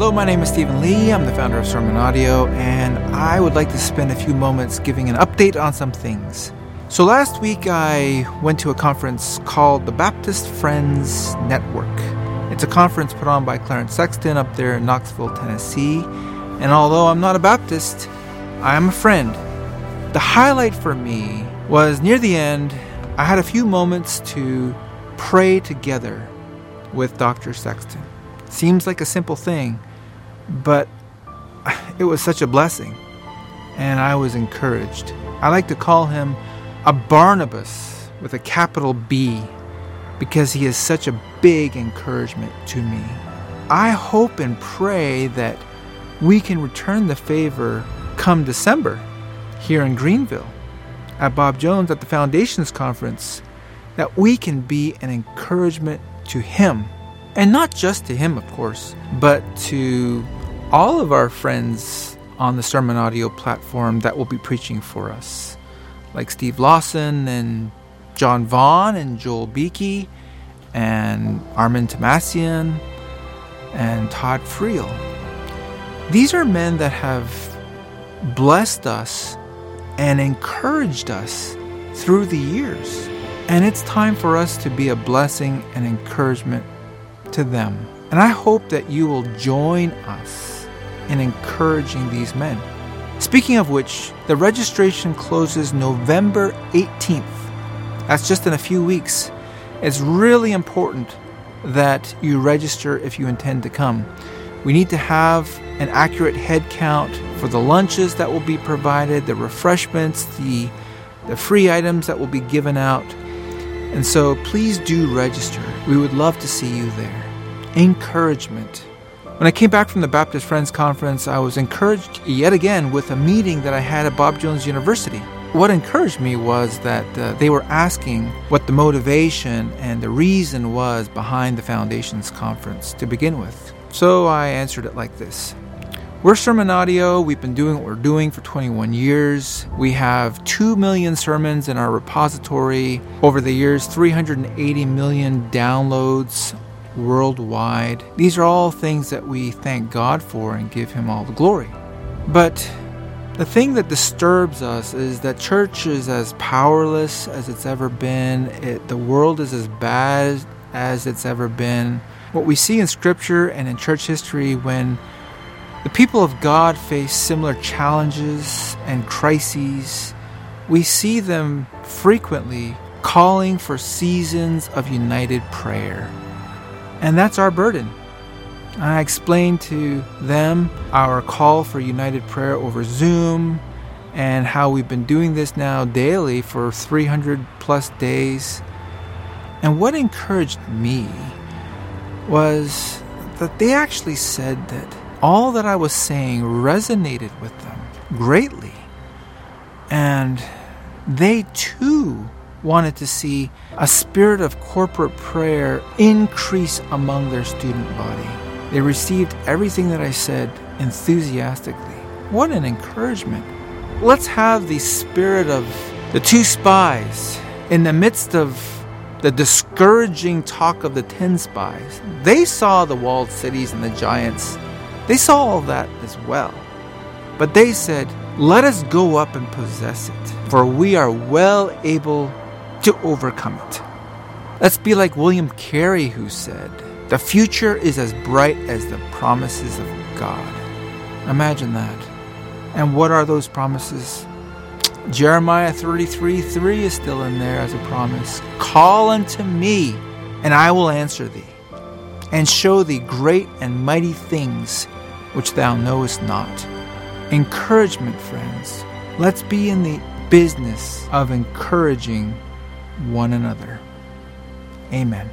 Hello, my name is Stephen Lee. I'm the founder of Sermon Audio, and I would like to spend a few moments giving an update on some things. So, last week I went to a conference called the Baptist Friends Network. It's a conference put on by Clarence Sexton up there in Knoxville, Tennessee. And although I'm not a Baptist, I am a friend. The highlight for me was near the end, I had a few moments to pray together with Dr. Sexton. Seems like a simple thing, but it was such a blessing, and I was encouraged. I like to call him a Barnabas with a capital B because he is such a big encouragement to me. I hope and pray that we can return the favor come December here in Greenville at Bob Jones at the Foundations Conference, that we can be an encouragement to him. And not just to him, of course, but to all of our friends on the Sermon Audio platform that will be preaching for us, like Steve Lawson and John Vaughn and Joel Beeke and Armin Tomasian and Todd Friel. These are men that have blessed us and encouraged us through the years. And it's time for us to be a blessing and encouragement to them. And I hope that you will join us in encouraging these men. Speaking of which, the registration closes November 18th. That's just in a few weeks. It's really important that you register if you intend to come. We need to have an accurate head count for the lunches that will be provided, the refreshments, the, the free items that will be given out. And so please do register. We would love to see you there. Encouragement when I came back from the Baptist Friends Conference, I was encouraged yet again with a meeting that I had at Bob Jones University. What encouraged me was that uh, they were asking what the motivation and the reason was behind the Foundations Conference to begin with. So I answered it like this We're Sermon Audio. We've been doing what we're doing for 21 years. We have 2 million sermons in our repository. Over the years, 380 million downloads worldwide. These are all things that we thank God for and give Him all the glory. But the thing that disturbs us is that church is as powerless as it's ever been, it, the world is as bad as it's ever been. What we see in Scripture and in church history when the people of God face similar challenges and crises, we see them frequently calling for seasons of united prayer. And that's our burden. I explained to them our call for united prayer over Zoom and how we've been doing this now daily for 300 plus days. And what encouraged me was that they actually said that all that I was saying resonated with them greatly. And they too wanted to see a spirit of corporate prayer increase among their student body. They received everything that I said enthusiastically. What an encouragement. Let's have the spirit of the two spies in the midst of the discouraging talk of the ten spies. They saw the walled cities and the giants. They saw all that as well. But they said, Let us go up and possess it, for we are well able to overcome it. Let's be like William Carey, who said, The future is as bright as the promises of God. Imagine that. And what are those promises? Jeremiah 33 3 is still in there as a promise. Call unto me, and I will answer thee, and show thee great and mighty things which thou knowest not. Encouragement, friends. Let's be in the business of encouraging one another. Amen.